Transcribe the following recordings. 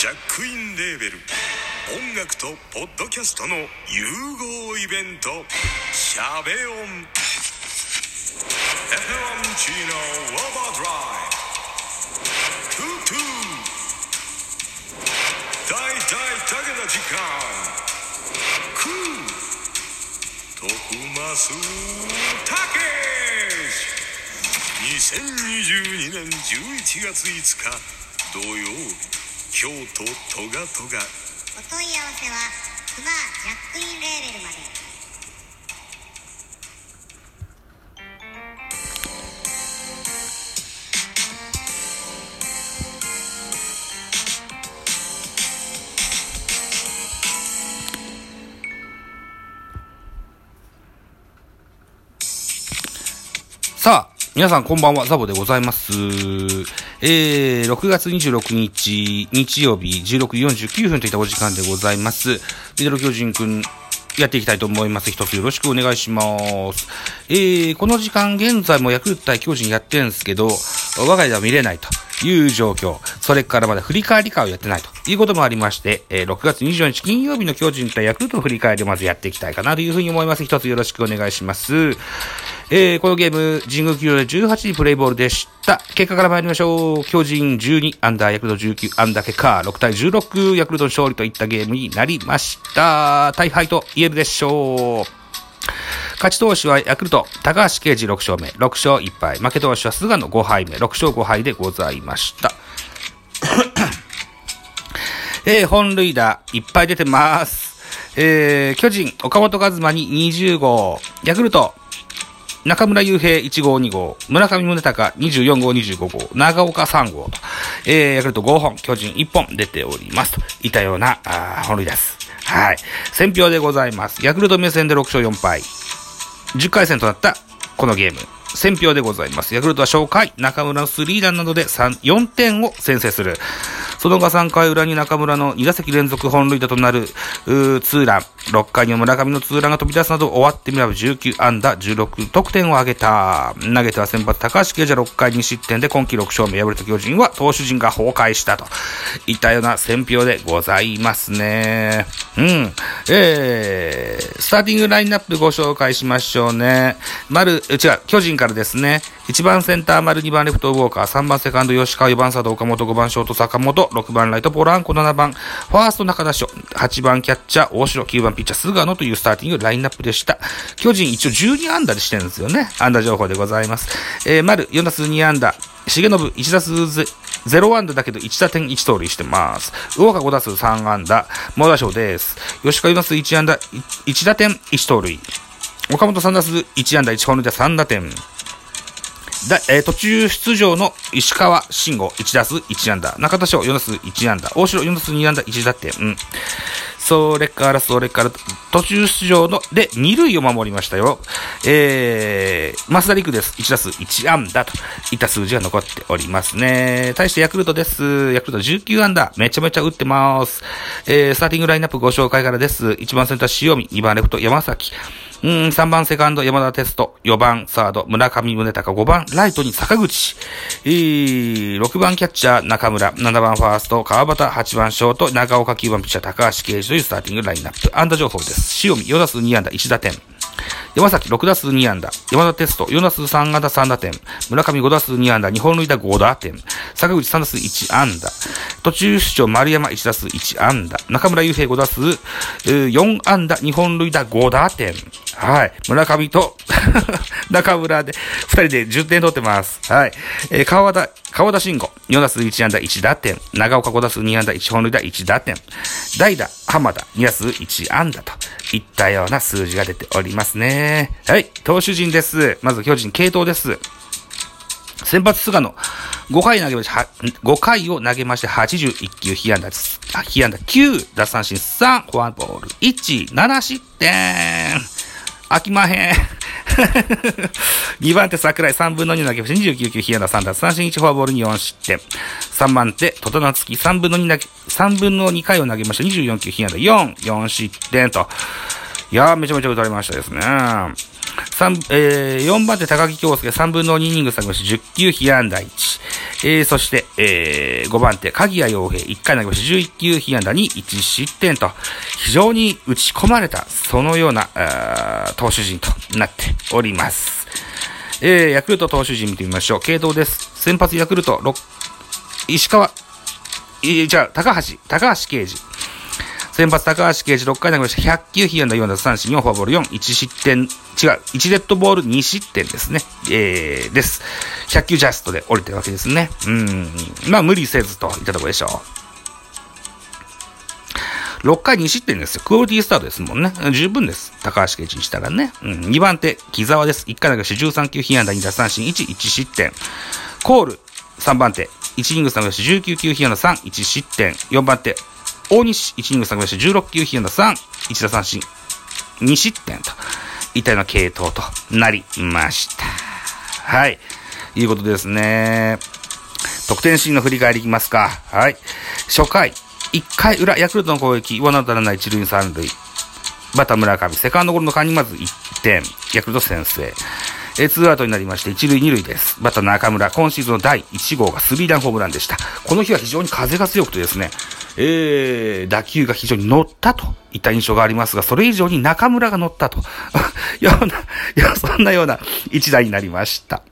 ジャックインレーベル。音楽とポッドキャストの融合イベント「シャベオン」「エフェロンチーノウォーバードライ」「トゥトゥ」「大大だけの時間」「クー」「徳マスたけし」2022年11月5日。土曜日。京都トガトガ。お問い合わせはクマジャックインレーベルまで。皆さんこんばんは、ザボでございます。えー、6月26日、日曜日、16時49分といったお時間でございます。ミドル巨人くん、やっていきたいと思います。一つよろしくお願いします。えー、この時間現在もヤクルト対巨人やってるんですけど、我が家では見れないという状況。それからまだ振り返り会をやってないということもありまして、えー6月24日金曜日の巨人対ヤクルトの振り返りをまずやっていきたいかなというふうに思います。一つよろしくお願いします。えー、このゲーム、神宮球場で18時プレイボールでした。結果から参りましょう。巨人12、アンダーヤクルト19、アンダー結果6対16、ヤクルト勝利といったゲームになりました。大敗と言えるでしょう。勝ち投手はヤクルト、高橋奎二6勝目、6勝1敗。負け投手は菅野5敗目、6勝5敗でございました。えー、本塁打いっぱい出てます。えー、巨人、岡本和真に20号、ヤクルト、中村雄平1号2号、村上宗隆24号25号、長岡3号と、えー、ヤクルト5本、巨人1本出ております。といたような、あ本塁です。はい。選票でございます。ヤクルト目線で6勝4敗。10回戦となったこのゲーム。選票でございます。ヤクルトは初回、中村のスリーランなどで3、4点を先制する。その後3回裏に中村の2打席連続本塁打となる、うーツーラン。6回に村上のツーランが飛び出すなど終わってみれば19安打16得点を挙げた。投げては先発高橋奎二は6回2失点で今季6勝目敗れた巨人は投手陣が崩壊したといったような選票でございますね。うん。えー、スターティングラインナップご紹介しましょうね。丸、違う、巨人からですね。1番センター丸、2番レフトウォーカー、3番セカンド吉川、4番サード岡本、5番ショート坂本、6番ライトポランコ、7番ファースト中田翔、8番キャッチャー大城、9番ピッチャー菅野というスターティングラインナップでした。巨人一応12安打でしてるんですよね。安打情報でございます。えー、丸、4打数2安打、重信1打数0安打だけど1打点1盗塁してます。魚岡5打数3安打、猛打賞です。吉川4打数1安打、1打点1盗塁。岡本3打数1安打1本塁打3打点。だえー途中出場の石川慎吾1打数1安打。中田翔4打数1安打。大城4打数2安打1打点。うん。それから、それから、途中出場の、で、2塁を守りましたよ。えー、増田陸です。1打数1安打といった数字が残っておりますね。対してヤクルトです。ヤクルト19安打。めちゃめちゃ打ってます。えー、スターティングラインナップご紹介からです。1番センター塩見、2番レフト山崎。うん、3番セカンド山田哲人、4番サード村上宗隆、5番ライトに坂口、えー、6番キャッチャー中村、7番ファースト川端、8番ショート長岡、9番ピッチャー高橋奎二というスターティングラインナップ。安打情報です。塩見4打数2安打1打点。山崎6打数2安打。山田哲人4打数3安打3打点。村上5打数2安打、2本塁打5打点。坂口3打数1安打。途中出場丸山1打数1安打。中村雄平5打数4安打、2本塁打5打点。はい。村上と 中村で、2人で10点取ってます。はい。えー川田、川田慎吾4打数1安打1打点。長岡5打数2安打1本塁打1打点。代打、浜田2打数1安打といったような数字が出ておりますね。はい。投手陣です。まず巨人、系統です。先発菅野、5回投げまして、5回を投げまして81球、被安打。あ被安打9、奪三振3、フォアボール1、7失点。飽きまへん。2番手桜井3分の2投げまして29球、被安打3奪三振1、フォアボール2、4失点。3番手、戸田夏樹3分の2投げ、3分の2回を投げまして24球、被安打4、4失点と。いやー、めちゃめちゃ打たれましたですね。三えー、4番手高木京介3分の2イニング下げまして10球被安打1。えー、そして、えー、5番手、鍵谷洋平、1回投げまして11球被安打に1失点と、非常に打ち込まれた、そのような、投手陣となっております。えー、ヤクルト投手陣見てみましょう。系統です。先発ヤクルト、石川、いじゃあ、高橋、高橋啓治。先発高橋啓治6回投げました。100球被安打4奪三振4フォアボール4、1失点、違う、1デッドボール2失点ですね。えー、です。100球ジャストで降りてるわけですね。うん。まあ、無理せずといったところでしょう。6回2失点ですよ。クオリティスタートですもんね。十分です。高橋啓治にしたらね。うん。2番手、木沢です。1回投げして13球被安打2奪三振1、1失点。コール、3番手、1イニング投げして19球被安打3、1失点。4番手、大西、1イニング下げまして16球、被安打3、1打三振、2失点といったような系統となりました。はい。いうことですね。得点シーンの振り返りいきますか。はい。初回、1回裏、ヤクルトの攻撃、ワンアウトラナ1塁3塁。バタ村上、セカンドゴロの間にまず1点、ヤクルト先制。えー、ツーアウトになりまして、一塁二塁です。バッター中村、今シーズンの第1号がスリーランホームランでした。この日は非常に風が強くてですね、えー、打球が非常に乗ったといった印象がありますが、それ以上に中村が乗ったと。ような、いや、そんなような一打になりました。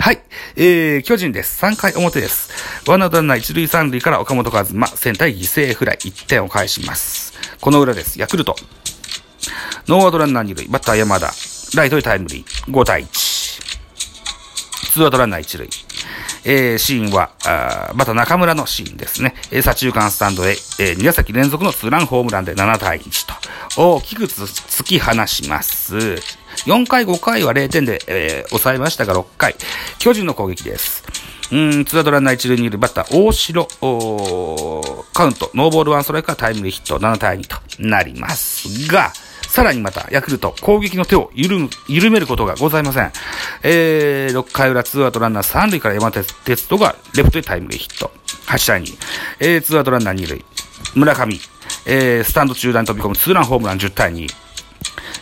はい。えー、巨人です。3回表です。ワンアウトランナー一塁三塁から岡本和真、センター犠牲フライ1点を返します。この裏です。ヤクルト。ノーアウトランナー二塁、バッター山田。ライトにタイムリー。5対1。ツーアウトランナー一塁。えー、シーンは、あまた中村のシーンですね。えー、左中間スタンドへ、えー、2打席連続のツーランホームランで7対1と、大きく突き放します。4回、5回は0点で、えー、抑えましたが、6回、巨人の攻撃です。うん、ツーアウトランナー一塁にいるバッター、大城、カウント、ノーボールワンストライクからタイムリーヒット、7対2となりますが、さらにまた、ヤクルト、攻撃の手を緩、緩めることがございません。えー、6回裏、ツーアウトランナー3塁から山田哲人がレフトでタイムリーヒット。8対2。えー、ツーアウトランナー2塁。村上、えー、スタンド中段飛び込むツーランホームラン10対2。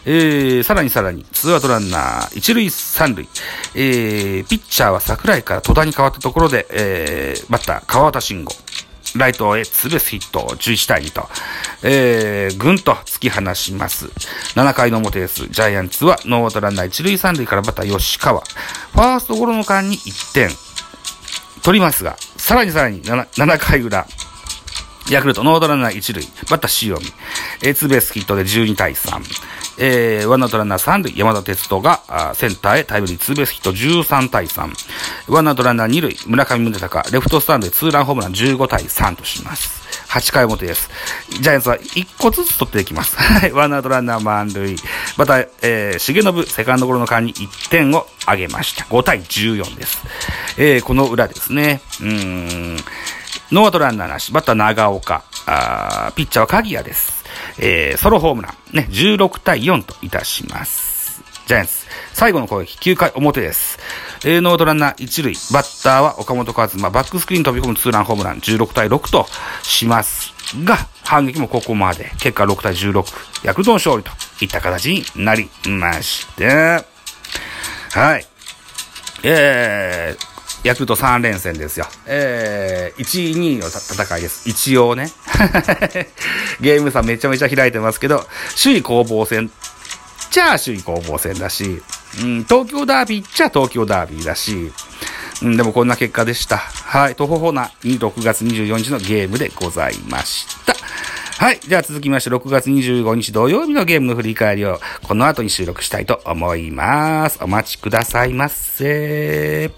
えー、さらにさらに、ツーアウトランナー、一塁三塁。えー、ピッチャーは桜井から戸田に変わったところで、えー、バッター、川端慎吾。ライトへツーベースヒット、11対2と、えー、ぐんと突き放します。7回の表です。ジャイアンツはノーアウトランナー1塁3塁からバッター吉川。ファーストゴロの間に1点取りますが、さらにさらに 7, 7回裏、ヤクルトノーアウトランナー1塁、バッター塩見。えー、ツーベースヒットで12対3。えー、ワンアウトランナー3塁、山田哲人が、センターへタイムリーツーベースヒット13対3。ワンアウトランナー2塁、村上宗隆、レフトスタンドでツーランホームラン15対3とします。8回表です。ジャイアンツは1個ずつ取っていきます。はい。ワンアウトランナー満塁。また、えー、重信、セカンドゴロの間に1点を挙げました。5対14です。えー、この裏ですね。うーん。ノーアウトランナーなし。バッター長岡。あピッチャーは鍵谷です。えー、ソロホームラン、ね、16対4といたします。ジャイアンツ、最後の攻撃、9回表です。えー、ノートランナー1塁、バッターは岡本和真、バックスクリーン飛び込むツーランホームラン、16対6としますが、反撃もここまで、結果6対16、ヤクルトの勝利といった形になりまして、はい。えー、ヤクルト3連戦ですよ。えー、1位、2位の戦いです。一応ね。ゲーム差めちゃめちゃ開いてますけど、首位攻防戦、じゃあ首位攻防戦だし、うん、東京ダービーっちゃ東京ダービーだし、うん、でもこんな結果でした。はい、とほほな6月24日のゲームでございました。はい。では続きまして、6月25日土曜日のゲームの振り返りを、この後に収録したいと思います。お待ちくださいませ。